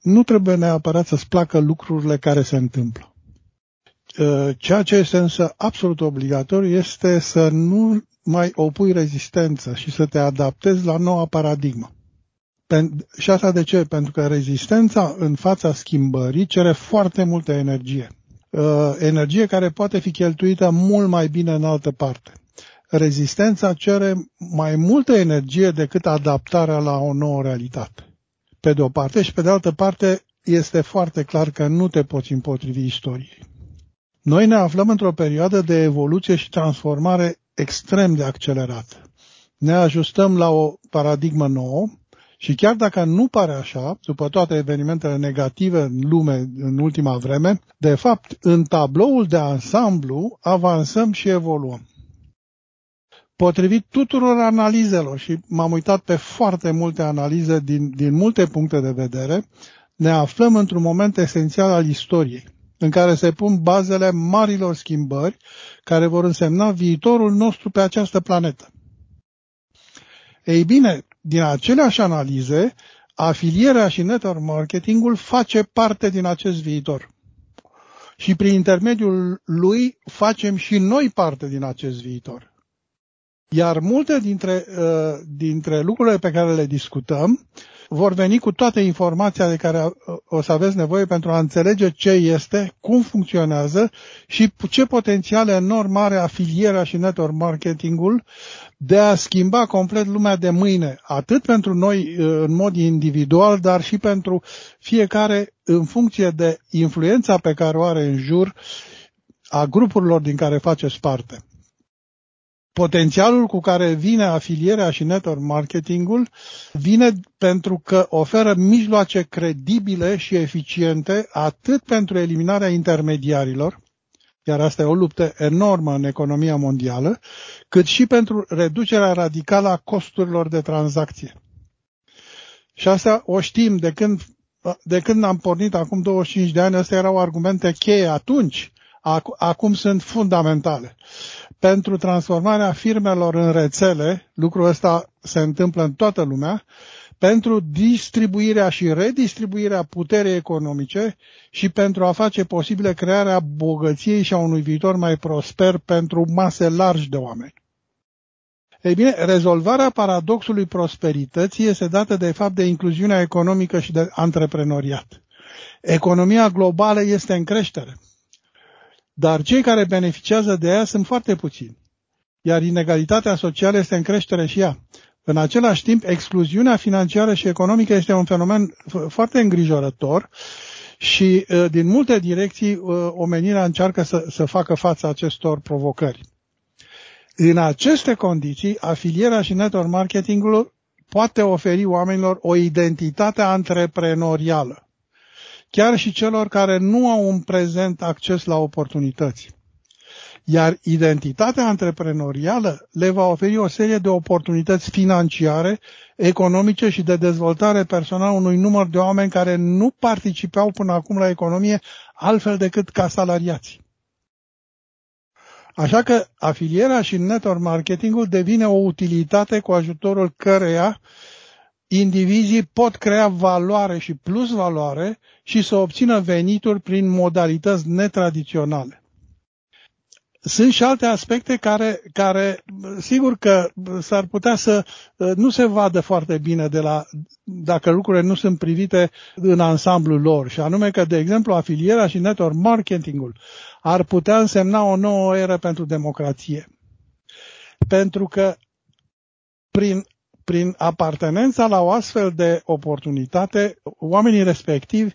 nu trebuie neapărat să-ți placă lucrurile care se întâmplă. Uh, ceea ce este însă absolut obligatoriu este să nu mai opui rezistență și să te adaptezi la noua paradigmă. Și asta de ce? Pentru că rezistența în fața schimbării cere foarte multă energie. Uh, energie care poate fi cheltuită mult mai bine în altă parte. Rezistența cere mai multă energie decât adaptarea la o nouă realitate. Pe de o parte și pe de altă parte este foarte clar că nu te poți împotrivi istoriei. Noi ne aflăm într-o perioadă de evoluție și transformare extrem de accelerată. Ne ajustăm la o paradigmă nouă și chiar dacă nu pare așa, după toate evenimentele negative în lume în ultima vreme, de fapt, în tabloul de ansamblu avansăm și evoluăm. Potrivit tuturor analizelor, și m-am uitat pe foarte multe analize din, din multe puncte de vedere, ne aflăm într-un moment esențial al istoriei, în care se pun bazele marilor schimbări care vor însemna viitorul nostru pe această planetă. Ei bine, din aceleași analize, afilierea și network marketingul face parte din acest viitor. Și prin intermediul lui facem și noi parte din acest viitor. Iar multe dintre, uh, dintre lucrurile pe care le discutăm vor veni cu toată informația de care uh, o să aveți nevoie pentru a înțelege ce este, cum funcționează și ce potențial enorm are afilierea și network marketingul de a schimba complet lumea de mâine, atât pentru noi uh, în mod individual, dar și pentru fiecare în funcție de influența pe care o are în jur a grupurilor din care faceți parte. Potențialul cu care vine afilierea și network marketingul vine pentru că oferă mijloace credibile și eficiente atât pentru eliminarea intermediarilor, iar asta e o luptă enormă în economia mondială, cât și pentru reducerea radicală a costurilor de tranzacție. Și asta o știm de când, de când am pornit acum 25 de ani, astea erau argumente cheie atunci, acum sunt fundamentale. Pentru transformarea firmelor în rețele, lucrul ăsta se întâmplă în toată lumea, pentru distribuirea și redistribuirea puterii economice și pentru a face posibile crearea bogăției și a unui viitor mai prosper pentru mase largi de oameni. Ei bine, rezolvarea paradoxului prosperității este dată de fapt de incluziunea economică și de antreprenoriat. Economia globală este în creștere, dar cei care beneficiază de ea sunt foarte puțini, iar inegalitatea socială este în creștere și ea. În același timp, excluziunea financiară și economică este un fenomen foarte îngrijorător și din multe direcții omenirea încearcă să, să facă față acestor provocări. În aceste condiții, afilierea și network marketingul poate oferi oamenilor o identitate antreprenorială, chiar și celor care nu au un prezent acces la oportunități. Iar identitatea antreprenorială le va oferi o serie de oportunități financiare, economice și de dezvoltare personală unui număr de oameni care nu participau până acum la economie altfel decât ca salariați. Așa că afilierea și network marketingul devine o utilitate cu ajutorul căreia indivizii pot crea valoare și plus valoare și să obțină venituri prin modalități netradiționale sunt și alte aspecte care, care sigur că s-ar putea să nu se vadă foarte bine de la, dacă lucrurile nu sunt privite în ansamblul lor. Și anume că, de exemplu, afilierea și network marketingul ar putea însemna o nouă eră pentru democrație. Pentru că prin, prin apartenența la o astfel de oportunitate, oamenii respectivi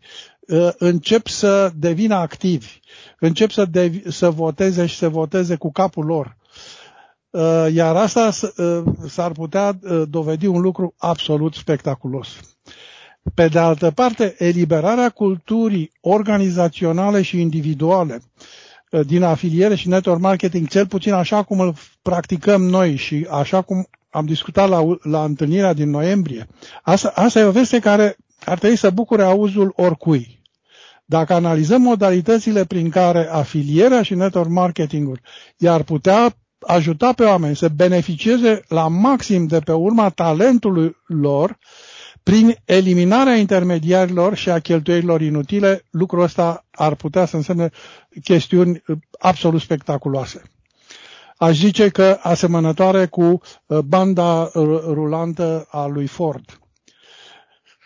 uh, încep să devină activi, încep să, de, să voteze și să voteze cu capul lor. Uh, iar asta uh, s-ar putea dovedi un lucru absolut spectaculos. Pe de altă parte, eliberarea culturii organizaționale și individuale din afiliere și network marketing, cel puțin așa cum îl practicăm noi și așa cum am discutat la, la întâlnirea din noiembrie, asta, asta e o veste care ar trebui să bucure auzul oricui. Dacă analizăm modalitățile prin care afilierea și network marketingul i-ar putea ajuta pe oameni să beneficieze la maxim de pe urma talentului lor, Prin eliminarea intermediarilor și a cheltuielilor inutile, lucrul ăsta ar putea să însemne chestiuni uh, absolut spectaculoase. Aș zice că asemănătoare cu uh, banda uh, rulantă a lui Ford.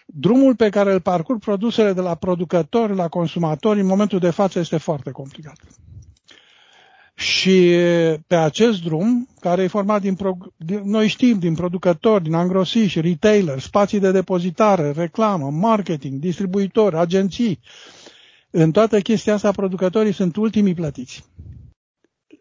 Drumul pe care îl parcurg produsele de la producători la consumatori în momentul de față este foarte complicat. Și pe acest drum, care e format din, din noi știm, din producători, din angrosiși, retailer, spații de depozitare, reclamă, marketing, distribuitori, agenții, în toată chestia asta producătorii sunt ultimii plătiți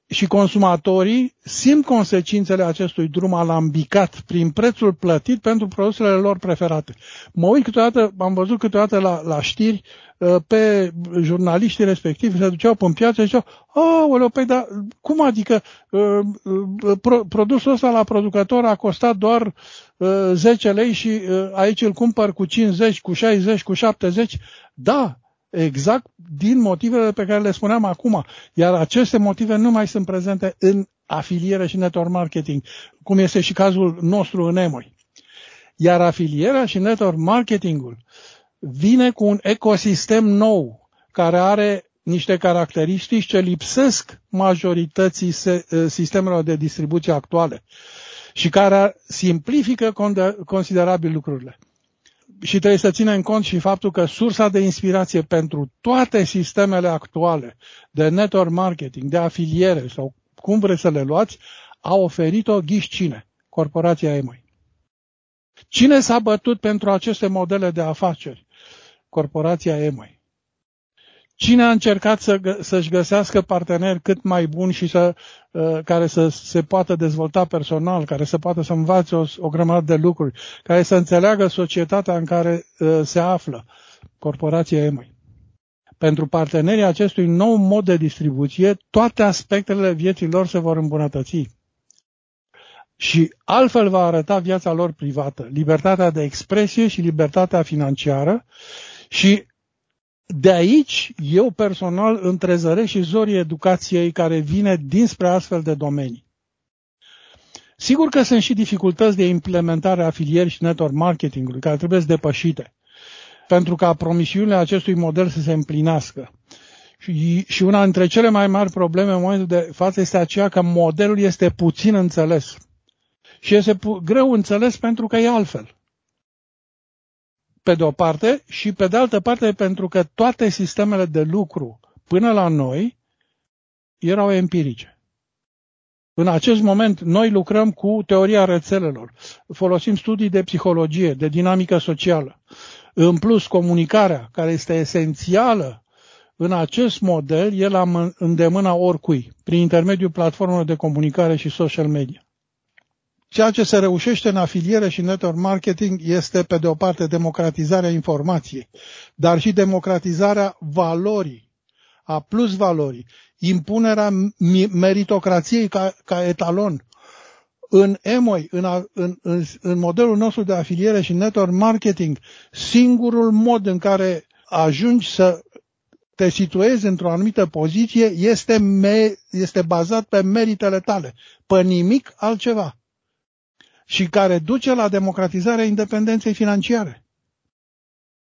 și consumatorii simt consecințele acestui drum alambicat prin prețul plătit pentru produsele lor preferate. Mă uit câteodată, am văzut câteodată la, la știri uh, pe jurnaliștii respectivi se duceau pe piață și ziceau, oh, păi, dar cum adică uh, uh, pro, produsul ăsta la producător a costat doar 10 lei și aici îl cumpăr cu 50, cu 60, cu 70? Da, exact din motivele pe care le spuneam acum. Iar aceste motive nu mai sunt prezente în afiliere și network marketing, cum este și cazul nostru în Emoi. Iar afilierea și network marketingul vine cu un ecosistem nou, care are niște caracteristici ce lipsesc majorității sistemelor de distribuție actuale și care simplifică considerabil lucrurile și trebuie să ținem cont și faptul că sursa de inspirație pentru toate sistemele actuale de network marketing, de afiliere sau cum vreți să le luați, a oferit-o ghiși cine? Corporația EMOI. Cine s-a bătut pentru aceste modele de afaceri? Corporația EMOI. Cine a încercat să, să-și găsească parteneri cât mai buni și să, uh, care să se poată dezvolta personal, care să poată să învațe o, o grămadă de lucruri, care să înțeleagă societatea în care uh, se află corporația EMI. Pentru partenerii acestui nou mod de distribuție, toate aspectele vieții lor se vor îmbunătăți. Și altfel va arăta viața lor privată, libertatea de expresie și libertatea financiară și de aici, eu personal întrezăresc și zorii educației care vine dinspre astfel de domenii. Sigur că sunt și dificultăți de implementare a afilierii și network marketingului, care trebuie depășite, pentru ca promisiunile acestui model să se împlinească. Și, și una dintre cele mai mari probleme în momentul de față este aceea că modelul este puțin înțeles. Și este pu- greu înțeles pentru că e altfel pe de o parte, și pe de altă parte pentru că toate sistemele de lucru până la noi erau empirice. În acest moment, noi lucrăm cu teoria rețelelor, folosim studii de psihologie, de dinamică socială. În plus, comunicarea, care este esențială în acest model, e la îndemâna oricui, prin intermediul platformelor de comunicare și social media. Ceea ce se reușește în afiliere și network marketing este, pe de o parte, democratizarea informației, dar și democratizarea valorii, a plus valorii, impunerea meritocrației ca, ca etalon. În EMOI, în, în, în, în modelul nostru de afiliere și network marketing, singurul mod în care ajungi să te situezi într-o anumită poziție este, me, este bazat pe meritele tale, pe nimic altceva și care duce la democratizarea independenței financiare.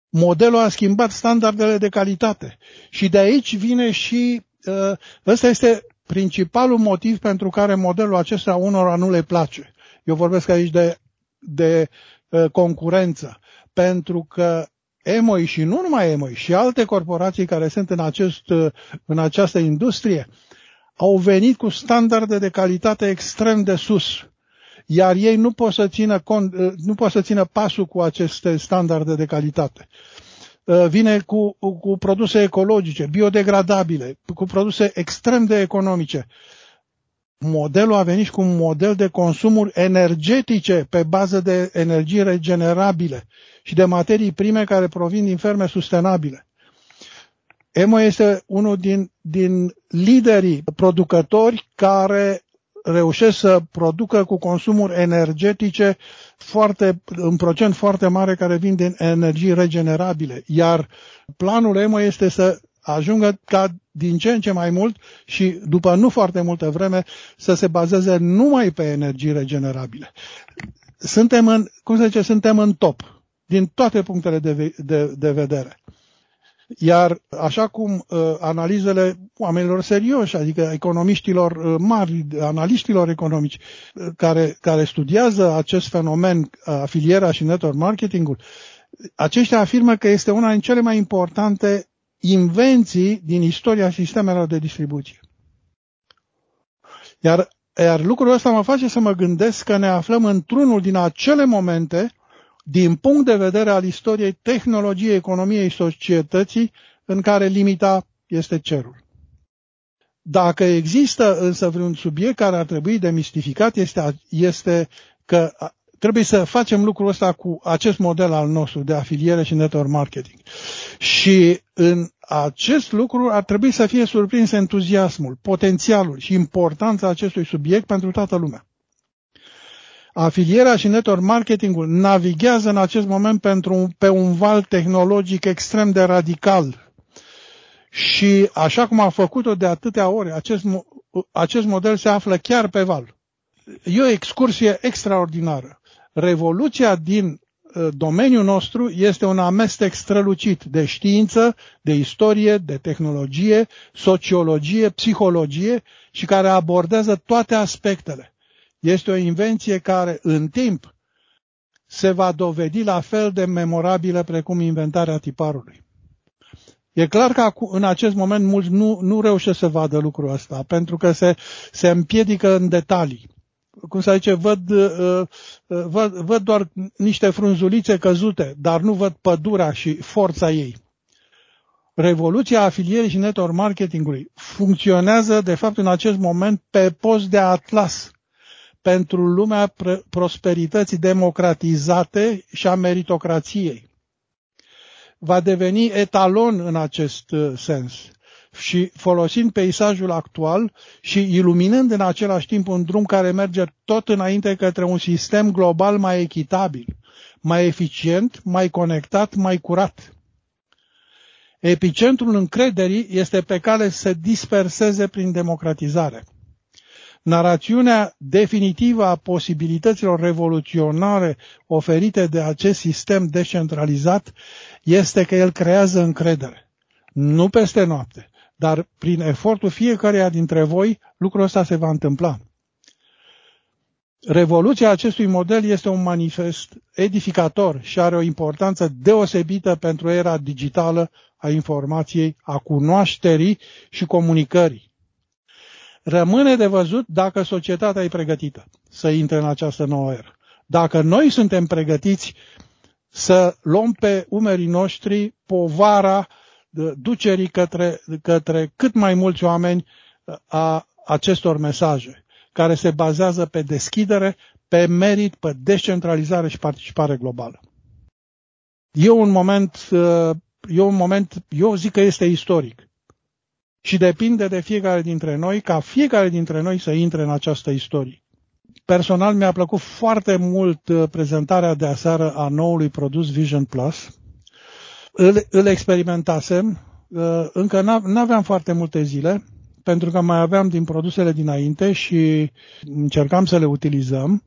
Modelul a schimbat standardele de calitate și de aici vine și uh, ăsta este principalul motiv pentru care modelul acesta unora nu le place. Eu vorbesc aici de, de uh, concurență, pentru că EMOI și nu numai EMOI, și alte corporații care sunt în, acest, uh, în această industrie, au venit cu standarde de calitate extrem de sus iar ei nu pot să țină, cont, uh, nu pot să țină pasul cu aceste standarde de calitate. Uh, vine cu, cu produse ecologice, biodegradabile, cu produse extrem de economice. Modelul a venit cu un model de consumuri energetice pe bază de energii regenerabile și de materii prime care provin din ferme sustenabile. EMO este unul din, din liderii producători care reușesc să producă cu consumuri energetice foarte, în procent foarte mare care vin din energii regenerabile. Iar planul EMO este să ajungă ca din ce în ce mai mult și după nu foarte multă vreme să se bazeze numai pe energii regenerabile. Suntem în, cum se zice, suntem în top. din toate punctele de, de, de vedere. Iar așa cum uh, analizele oamenilor serioși, adică economiștilor uh, mari, analiștilor economici, uh, care, care studiază acest fenomen, uh, afilierea și network marketingul, aceștia afirmă că este una din cele mai importante invenții din istoria sistemelor de distribuție. Iar, iar lucrul ăsta mă face să mă gândesc că ne aflăm într-unul din acele momente din punct de vedere al istoriei tehnologiei, economiei și societății în care limita este cerul. Dacă există însă vreun subiect care ar trebui demistificat, este, este că trebuie să facem lucrul ăsta cu acest model al nostru de afiliere și network marketing. Și în acest lucru ar trebui să fie surprins entuziasmul, potențialul și importanța acestui subiect pentru toată lumea. Afilierea și network marketingul navighează în acest moment pentru, pe un val tehnologic extrem de radical. Și așa cum a făcut-o de atâtea ori, acest, acest model se află chiar pe val. E o excursie extraordinară. Revoluția din ă, domeniul nostru este un amestec strălucit de știință, de istorie, de tehnologie, sociologie, psihologie și care abordează toate aspectele. Este o invenție care, în timp, se va dovedi la fel de memorabilă precum inventarea tiparului. E clar că în acest moment mulți nu, nu reușesc să vadă lucrul ăsta, pentru că se, se împiedică în detalii. Cum să zice, văd, uh, uh, văd, văd doar niște frunzulițe căzute, dar nu văd pădurea și forța ei. Revoluția afilierii și network marketingului funcționează, de fapt, în acest moment pe post de atlas pentru lumea prosperității democratizate și a meritocrației. Va deveni etalon în acest uh, sens și folosind peisajul actual și iluminând în același timp un drum care merge tot înainte către un sistem global mai echitabil, mai eficient, mai conectat, mai curat. Epicentrul încrederii este pe cale să se disperseze prin democratizare. Narațiunea definitivă a posibilităților revoluționare oferite de acest sistem descentralizat este că el creează încredere. Nu peste noapte, dar prin efortul fiecăreia dintre voi, lucrul ăsta se va întâmpla. Revoluția acestui model este un manifest edificator și are o importanță deosebită pentru era digitală a informației, a cunoașterii și comunicării. Rămâne de văzut dacă societatea e pregătită să intre în această nouă eră. Dacă noi suntem pregătiți să luăm pe umerii noștri povara ducerii către, către cât mai mulți oameni a acestor mesaje, care se bazează pe deschidere, pe merit, pe descentralizare și participare globală. E un moment, e un moment, eu zic că este istoric și depinde de fiecare dintre noi ca fiecare dintre noi să intre în această istorie. Personal mi-a plăcut foarte mult uh, prezentarea de aseară a noului produs Vision Plus. Îl, îl experimentasem, uh, încă n-aveam foarte multe zile, pentru că mai aveam din produsele dinainte și încercam să le utilizăm,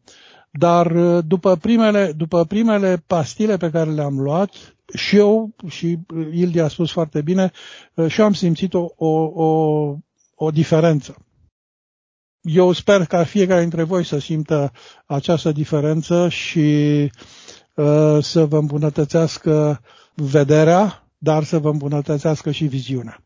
dar uh, după primele, după primele pastile pe care le-am luat, și eu, și Ildi a spus foarte bine, uh, și eu am simțit o, o, o, o diferență. Eu sper ca fiecare dintre voi să simtă această diferență și uh, să vă îmbunătățească vederea, dar să vă îmbunătățească și viziunea.